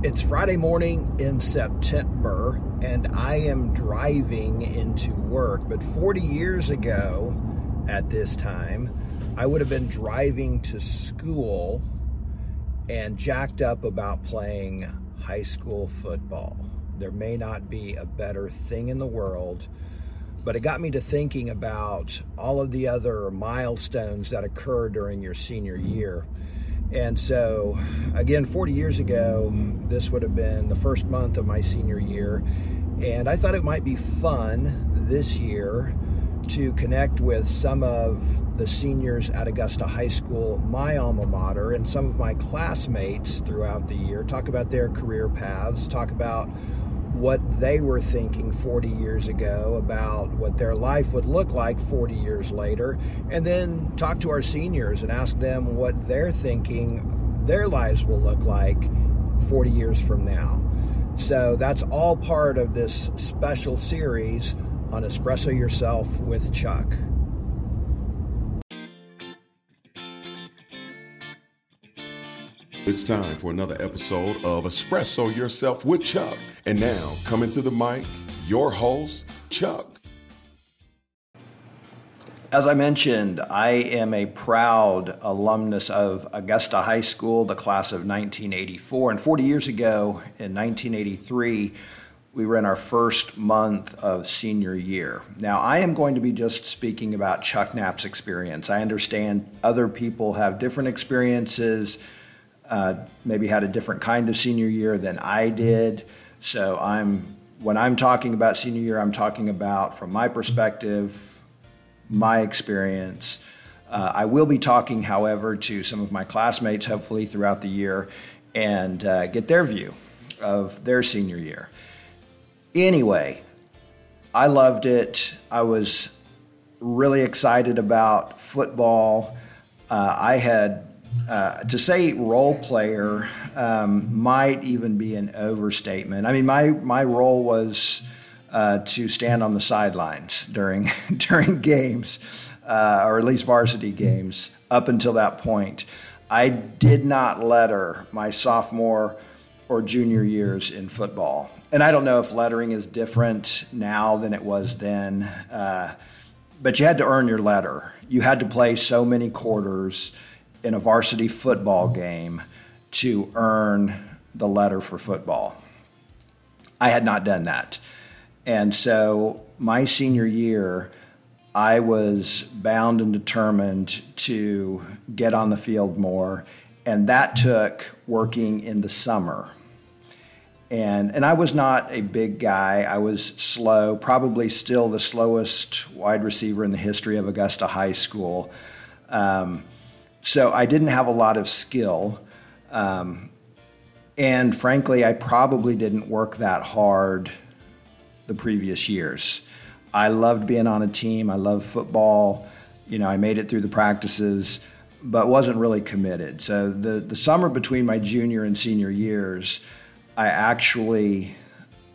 It's Friday morning in September, and I am driving into work. But 40 years ago, at this time, I would have been driving to school and jacked up about playing high school football. There may not be a better thing in the world, but it got me to thinking about all of the other milestones that occur during your senior year. And so, again, 40 years ago, this would have been the first month of my senior year. And I thought it might be fun this year to connect with some of the seniors at Augusta High School, my alma mater, and some of my classmates throughout the year, talk about their career paths, talk about what they were thinking 40 years ago about what their life would look like 40 years later, and then talk to our seniors and ask them what they're thinking their lives will look like 40 years from now. So that's all part of this special series on Espresso Yourself with Chuck. It's time for another episode of Espresso Yourself with Chuck. And now, coming to the mic, your host, Chuck. As I mentioned, I am a proud alumnus of Augusta High School, the class of 1984. And 40 years ago, in 1983, we were in our first month of senior year. Now, I am going to be just speaking about Chuck Knapp's experience. I understand other people have different experiences uh, maybe had a different kind of senior year than I did. So I'm when I'm talking about senior year, I'm talking about from my perspective, my experience. Uh, I will be talking, however, to some of my classmates, hopefully throughout the year, and uh, get their view of their senior year. Anyway, I loved it. I was really excited about football. Uh, I had uh, to say role player um, might even be an overstatement. I mean, my my role was uh, to stand on the sidelines during during games, uh, or at least varsity games. Up until that point, I did not letter my sophomore or junior years in football, and I don't know if lettering is different now than it was then. Uh, but you had to earn your letter. You had to play so many quarters in a varsity football game to earn the letter for football. I had not done that. And so my senior year, I was bound and determined to get on the field more. And that took working in the summer. And, and I was not a big guy. I was slow, probably still the slowest wide receiver in the history of Augusta High School. Um, so I didn't have a lot of skill. Um, and frankly, I probably didn't work that hard the previous years. I loved being on a team. I loved football. You know, I made it through the practices, but wasn't really committed. So the, the summer between my junior and senior years, I actually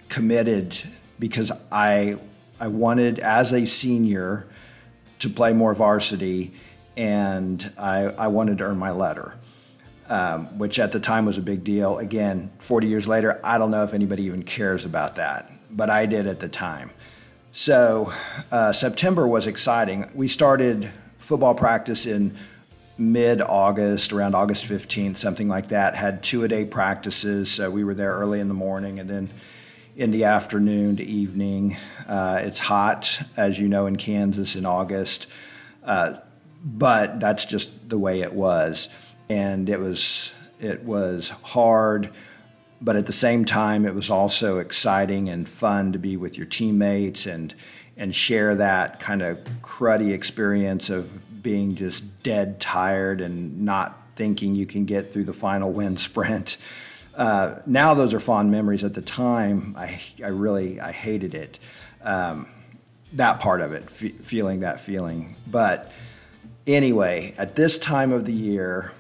committed because I I wanted as a senior to play more varsity and I, I wanted to earn my letter, um, which at the time was a big deal. Again, 40 years later, I don't know if anybody even cares about that, but I did at the time. So uh, September was exciting. We started football practice in mid August, around August 15th, something like that. Had two a day practices. So we were there early in the morning and then in the afternoon to evening. Uh, it's hot, as you know, in Kansas in August. Uh, but that's just the way it was, and it was it was hard, but at the same time, it was also exciting and fun to be with your teammates and and share that kind of cruddy experience of being just dead tired and not thinking you can get through the final wind sprint. Uh, now those are fond memories. At the time, I, I really I hated it. Um, that part of it, feeling that feeling, but Anyway, at this time of the year,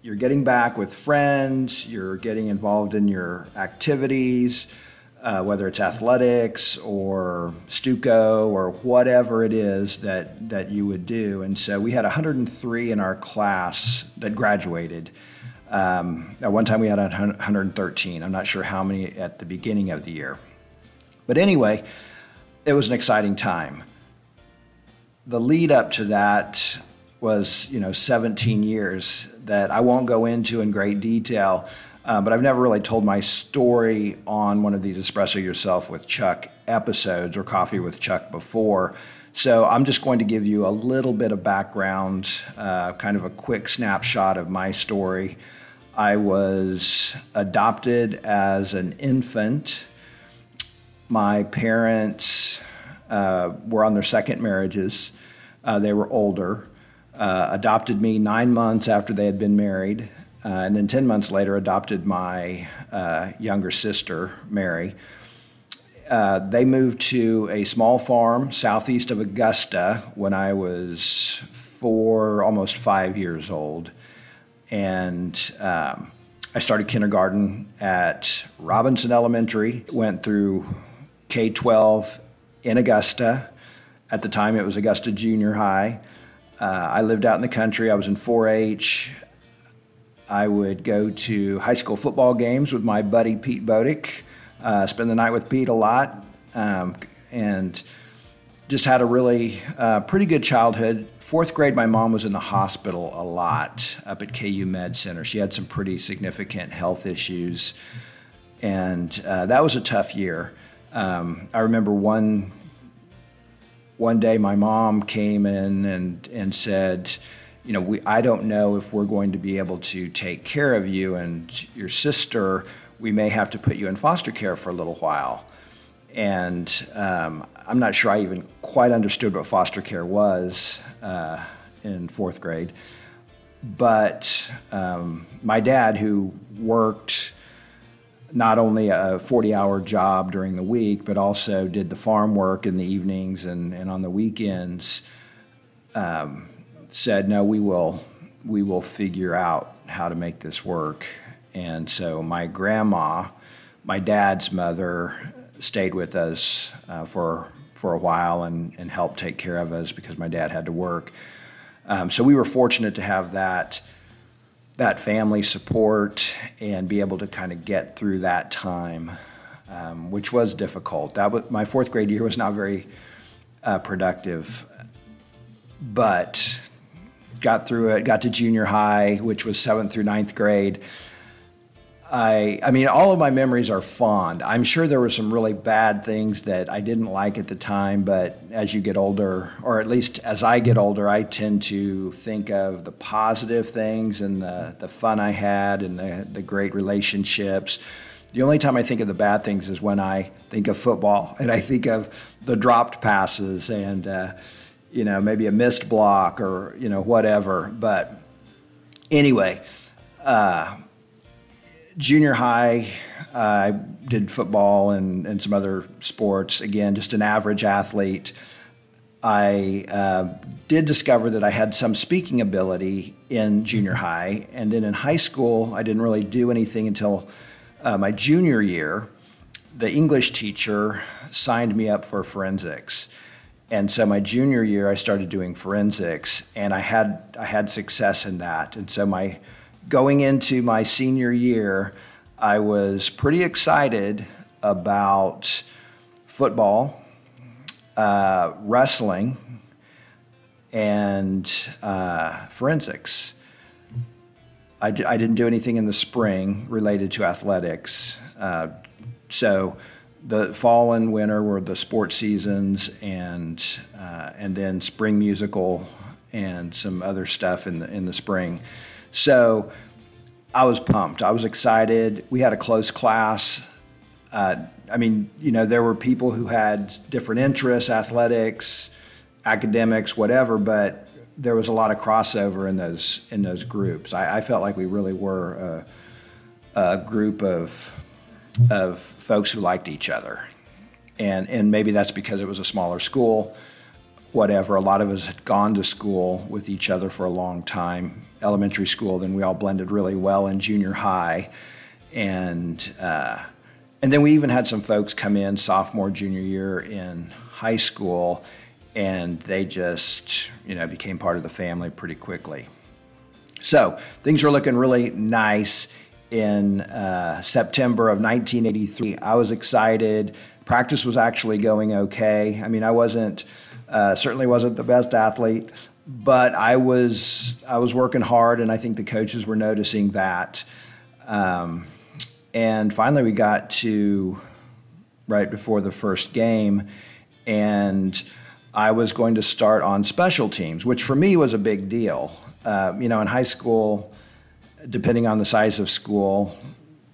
you're getting back with friends, you're getting involved in your activities, uh, whether it's athletics or Stuco or whatever it is that, that you would do. And so we had 103 in our class that graduated. Um, at one time, we had 113. I'm not sure how many at the beginning of the year. But anyway, it was an exciting time. The lead up to that was, you know, 17 years that I won't go into in great detail, uh, but I've never really told my story on one of these Espresso Yourself with Chuck episodes or Coffee with Chuck before. So I'm just going to give you a little bit of background, uh, kind of a quick snapshot of my story. I was adopted as an infant. My parents uh, were on their second marriages. Uh, they were older. Uh, adopted me nine months after they had been married, uh, and then 10 months later, adopted my uh, younger sister, Mary. Uh, they moved to a small farm southeast of Augusta when I was four, almost five years old. And um, I started kindergarten at Robinson Elementary, went through K 12 in Augusta. At the time, it was Augusta Junior High. Uh, I lived out in the country. I was in 4 H. I would go to high school football games with my buddy Pete Bodick uh, spend the night with Pete a lot, um, and just had a really uh, pretty good childhood. Fourth grade, my mom was in the hospital a lot up at KU Med Center. She had some pretty significant health issues, and uh, that was a tough year. Um, I remember one one day my mom came in and and said, you know, we, I don't know if we're going to be able to take care of you and your sister we may have to put you in foster care for a little while. And um, I'm not sure I even quite understood what foster care was uh, in fourth grade. But um, my dad, who worked not only a 40 hour job during the week, but also did the farm work in the evenings and, and on the weekends, um, said, No, we will, we will figure out how to make this work. And so my grandma, my dad's mother, stayed with us uh, for for a while and, and helped take care of us because my dad had to work. Um, so we were fortunate to have that that family support and be able to kind of get through that time, um, which was difficult. That was my fourth grade year was not very uh, productive, but got through it. Got to junior high, which was seventh through ninth grade. I, I mean, all of my memories are fond. I'm sure there were some really bad things that I didn't like at the time, but as you get older, or at least as I get older, I tend to think of the positive things and the, the fun I had and the, the great relationships. The only time I think of the bad things is when I think of football and I think of the dropped passes and, uh, you know, maybe a missed block or, you know, whatever. But anyway, uh, junior high, uh, I did football and, and some other sports. Again, just an average athlete. I uh, did discover that I had some speaking ability in junior high. And then in high school, I didn't really do anything until uh, my junior year. The English teacher signed me up for forensics. And so my junior year, I started doing forensics, and I had I had success in that. And so my going into my senior year, I was pretty excited about football, uh, wrestling, and uh, forensics. I d- I didn't do anything in the spring related to athletics. Uh, so the fall and winter were the sports seasons, and uh, and then spring musical and some other stuff in the in the spring. So I was pumped. I was excited. We had a close class. Uh, I mean, you know, there were people who had different interests, athletics, academics, whatever, but there was a lot of crossover in those in those groups. I, I felt like we really were a, a, group of of folks who liked each other, and and maybe that's because it was a smaller school whatever. A lot of us had gone to school with each other for a long time, elementary school. Then we all blended really well in junior high, and uh, and then we even had some folks come in sophomore, junior year in high school, and they just you know became part of the family pretty quickly. So things were looking really nice in uh, September of 1983. I was excited. Practice was actually going okay. I mean, I wasn't uh, certainly wasn't the best athlete, but I was I was working hard, and I think the coaches were noticing that. Um, and finally, we got to right before the first game, and I was going to start on special teams, which for me was a big deal. Uh, you know, in high school, depending on the size of school,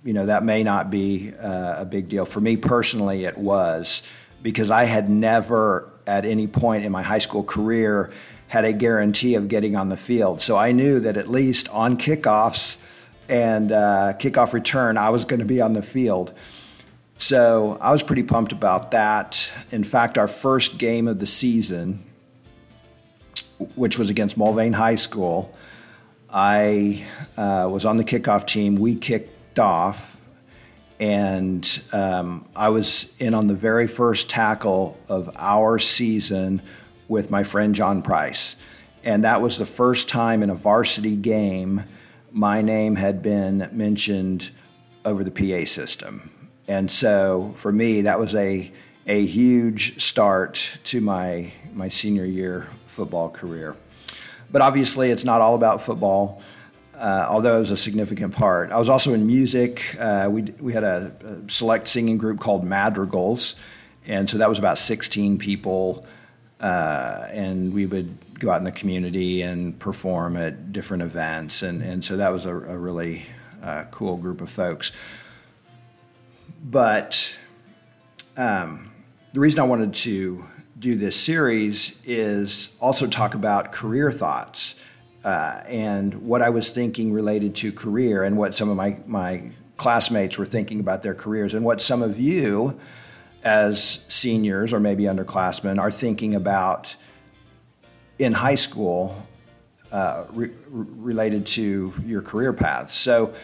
you know, that may not be uh, a big deal. For me personally, it was because I had never at any point in my high school career had a guarantee of getting on the field. So I knew that at least on kickoffs and uh, kickoff return, I was going to be on the field. So I was pretty pumped about that. In fact, our first game of the season, which was against Mulvane High School, I uh, was on the kickoff team. We kicked off, and um, I was in on the very first tackle of our season with my friend John Price. And that was the first time in a varsity game my name had been mentioned over the PA system. And so for me, that was a, a huge start to my, my senior year football career. But obviously, it's not all about football, uh, although it was a significant part. I was also in music. Uh, we, we had a, a, select singing group called Madrigals, and so that was about 16 people. Uh, and we would go out in the community and perform at different events. And, and so that was a, a really uh, cool group of folks. But um, the reason I wanted to do this series is also talk about career thoughts uh, and what I was thinking related to career and what some of my, my classmates were thinking about their careers and what some of you as seniors or maybe underclassmen are thinking about in high school uh, re- related to your career paths. So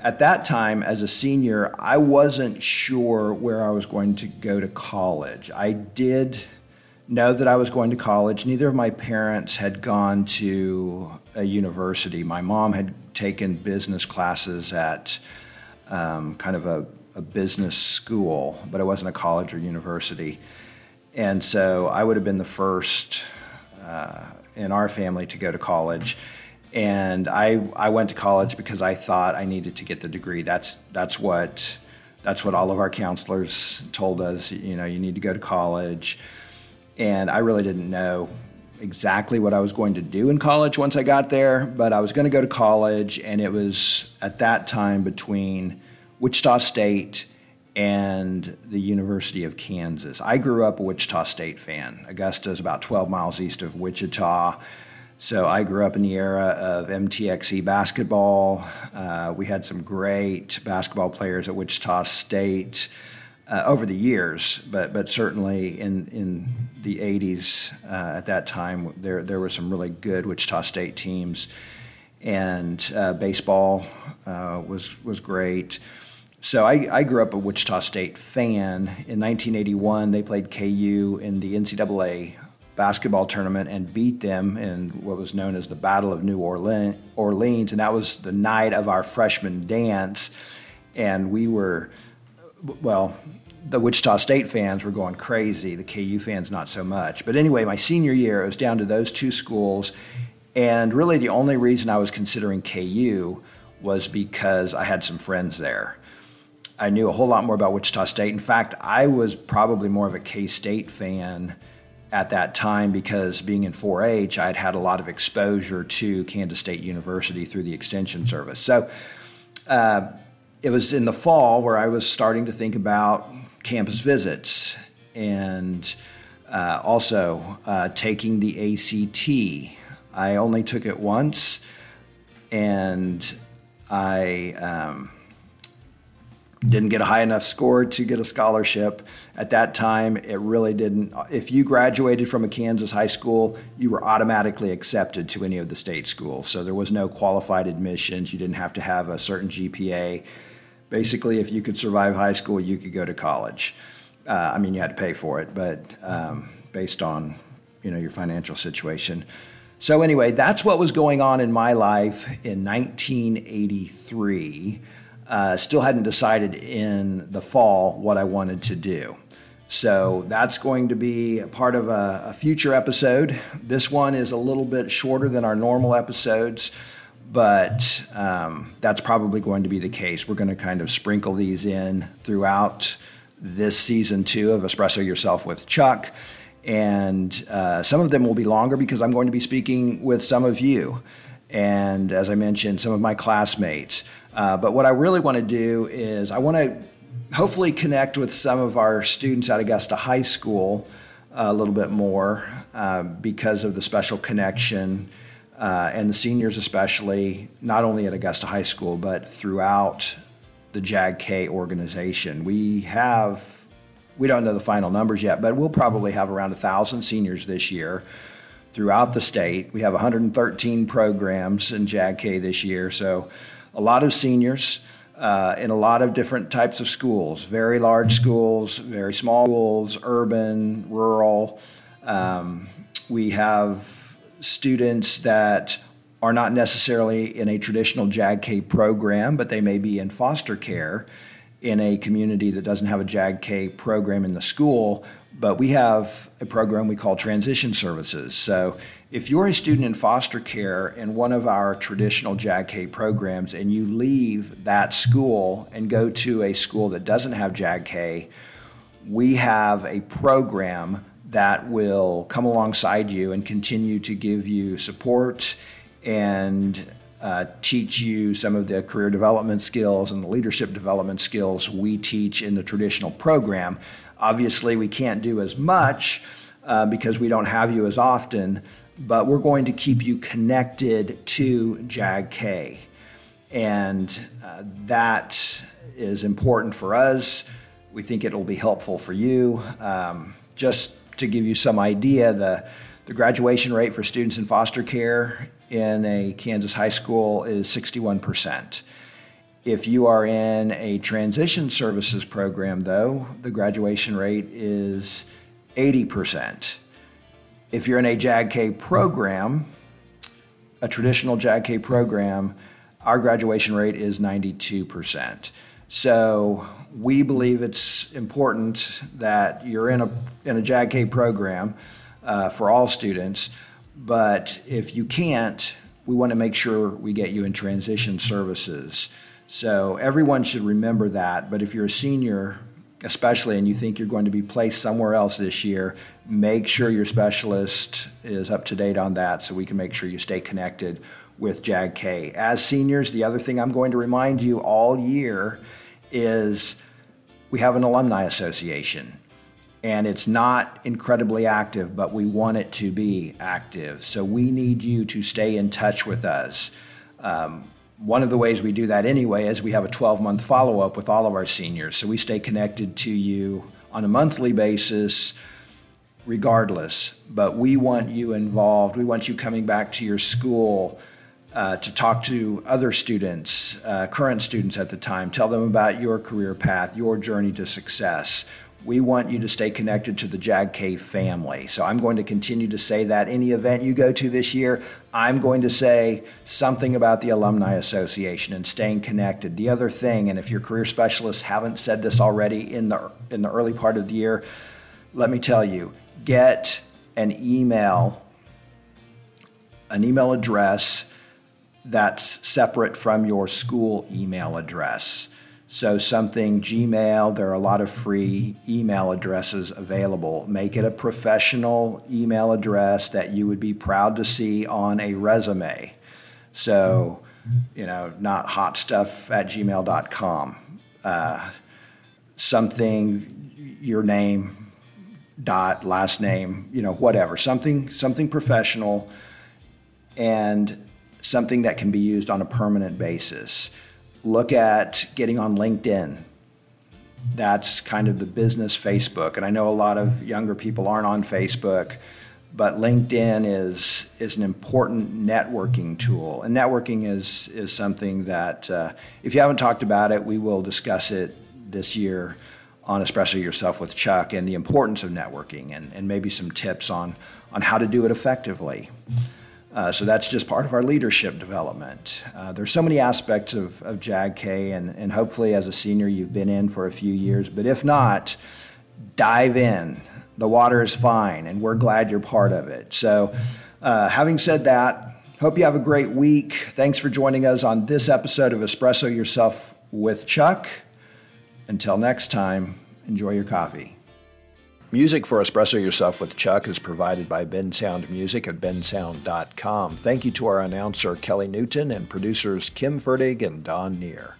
at that time, as a senior, I wasn't sure where I was going to go to college. I did know that I was going to college. Neither of my parents had gone to a university. My mom had taken business classes at um, kind of a, a, business school, but it wasn't a college or university. And so I would have been the first uh, in our family to go to college. And I, I went to college because I thought I needed to get the degree. That's, that's, what, that's what all of our counselors told us. You know, you need to go to college and I really didn't know exactly what I was going to do in college once I got there, but I was going to go to college, and it was at that time between Wichita State and the University of Kansas. I grew up a Wichita State fan. Augusta is about 12 miles east of Wichita. So I grew up in the era of MTXE basketball. Uh, we had some great basketball players at Wichita State uh, over the years, but but certainly in in the 80s uh, at that time there there were some really good Wichita State teams, and uh, baseball uh, was was great. So I, I grew up a Wichita State fan. In 1981, they played KU in the NCAA basketball tournament and beat them in what was known as the Battle of New Orleans, and that was the night of our freshman dance, and we were well, the Wichita State fans were going crazy. The KU fans, not so much. But anyway, my senior year, it was down to those two schools. And really, the only reason I was considering KU was because I had some friends there. I knew a whole lot more about Wichita State. In fact, I was probably more of a K State fan at that time because being in 4 H, I had had a lot of exposure to Kansas State University through the Extension Service. So, uh, it was in the fall where I was starting to think about campus visits and uh, also uh, taking the ACT. I only took it once, and I um, didn't get a high enough score to get a scholarship. At that time, it really didn't. If you graduated from a Kansas high school, you were automatically accepted to any of the state schools. So there was no qualified admissions. You didn't have to have a certain GPA basically, if you could survive high school, you could go to college. Uh, I mean, you had to pay for it, but um, based on you know your financial situation. So, anyway, that's what was going on in my life in 1983. Uh, still hadn't decided in the fall what I wanted to do. So, that's going to be part of a, a future episode. This one is a little bit shorter than our normal episodes but um, that's probably going to be the case. We're going to kind of sprinkle these in throughout this season two of Espresso Yourself with Chuck. And uh, some of them will be longer because I'm going to be speaking with some of you. And as I mentioned, some of my classmates. Uh, but what I really want to do is I want to hopefully connect with some of our students at Augusta High School a little bit more uh, because of the special connection uh, and the seniors especially, not only at Augusta High School, but throughout the JAG-K organization. We have, we don't know the final numbers yet, but we'll probably have around 1,000 seniors this year throughout the state. We have 113 programs in JAG-K this year, so a lot of seniors uh, in a lot of different types of schools, very large schools, very small schools, urban, rural. Um, we have students that are not necessarily in a traditional JAG-K program, but they may be in foster care in a community that doesn't have a JAG-K program in the school, but we have a program we call transition services. So if you're a student in foster care in one of our traditional JAG-K programs and you leave that school and go to a school that doesn't have JAG-K, we have a program that will come alongside you and continue to give you support and uh, teach you some of the career development skills and the leadership development skills we teach in the traditional program. Obviously, we can't do as much uh, because we don't have you as often, but we're going to keep you connected to JAG-K. And uh, that is important for us. We think it'll be helpful for you. Um, just to give you some idea, the, the graduation rate for students in foster care in a Kansas high school is 61%. If you are in a transition services program, though, the graduation rate is 80%. If you're in a JAG-K program, a traditional JAG-K program, our graduation rate is 92%. So we believe it's important that you're in a, in a JAG-K program uh, for all students, but if you can't, we want to make sure we get you in transition services. So everyone should remember that, but if you're a senior, especially, and you think you're going to be placed somewhere else this year, make sure your specialist is up to date on that so we can make sure you stay connected with JAG-K. As seniors, the other thing I'm going to remind you all year is we have an alumni association. And it's not incredibly active, but we want it to be active. So we need you to stay in touch with us. Um, one of the ways we do that anyway is we have a 12 month follow up with all of our seniors. So we stay connected to you on a monthly basis regardless. But we want you involved. We want you coming back to your school uh, to talk to other students, uh, current students at the time, tell them about your career path, your journey to success. We want you to stay connected to the JAG-K family. So I'm going to continue to say that any event you go to this year, I'm going to say something about the Alumni Association and staying connected. The other thing, and if your career specialists haven't said this already in the in the early part of the year, let me tell you, get an email, an email address that's separate from your school email address. So, something Gmail, there are a lot of free email addresses available. Make it a professional email address that you would be proud to see on a resume. So, you know, not hot stuff at gmail.com. Uh, something, your name, dot, last name, you know, whatever. Something, something professional. And something that can be used on a permanent basis. Look at getting on LinkedIn. That's kind of the business Facebook. And I know a lot of younger people aren't on Facebook, but LinkedIn is, is an important networking tool. And networking is, is something that, uh, if you haven't talked about it, we will discuss it this year on Espresso Yourself with Chuck and the importance of networking and, and maybe some tips on, on how to do it effectively. Uh, so that's just part of our leadership development. Uh, there's so many aspects of, of JAGK, and, and hopefully as a senior you've been in for a few years, but if not, dive in. The water is fine, and we're glad you're part of it. So, uh, having said that, hope you have a great week. Thanks for joining us on this episode of Espresso Yourself with Chuck. Until next time, enjoy your coffee. Music for Espresso Yourself with Chuck is provided by Bensound Music at bensound.com. Thank you to our announcer Kelly Newton and producers Kim Ferdig and Don Neer.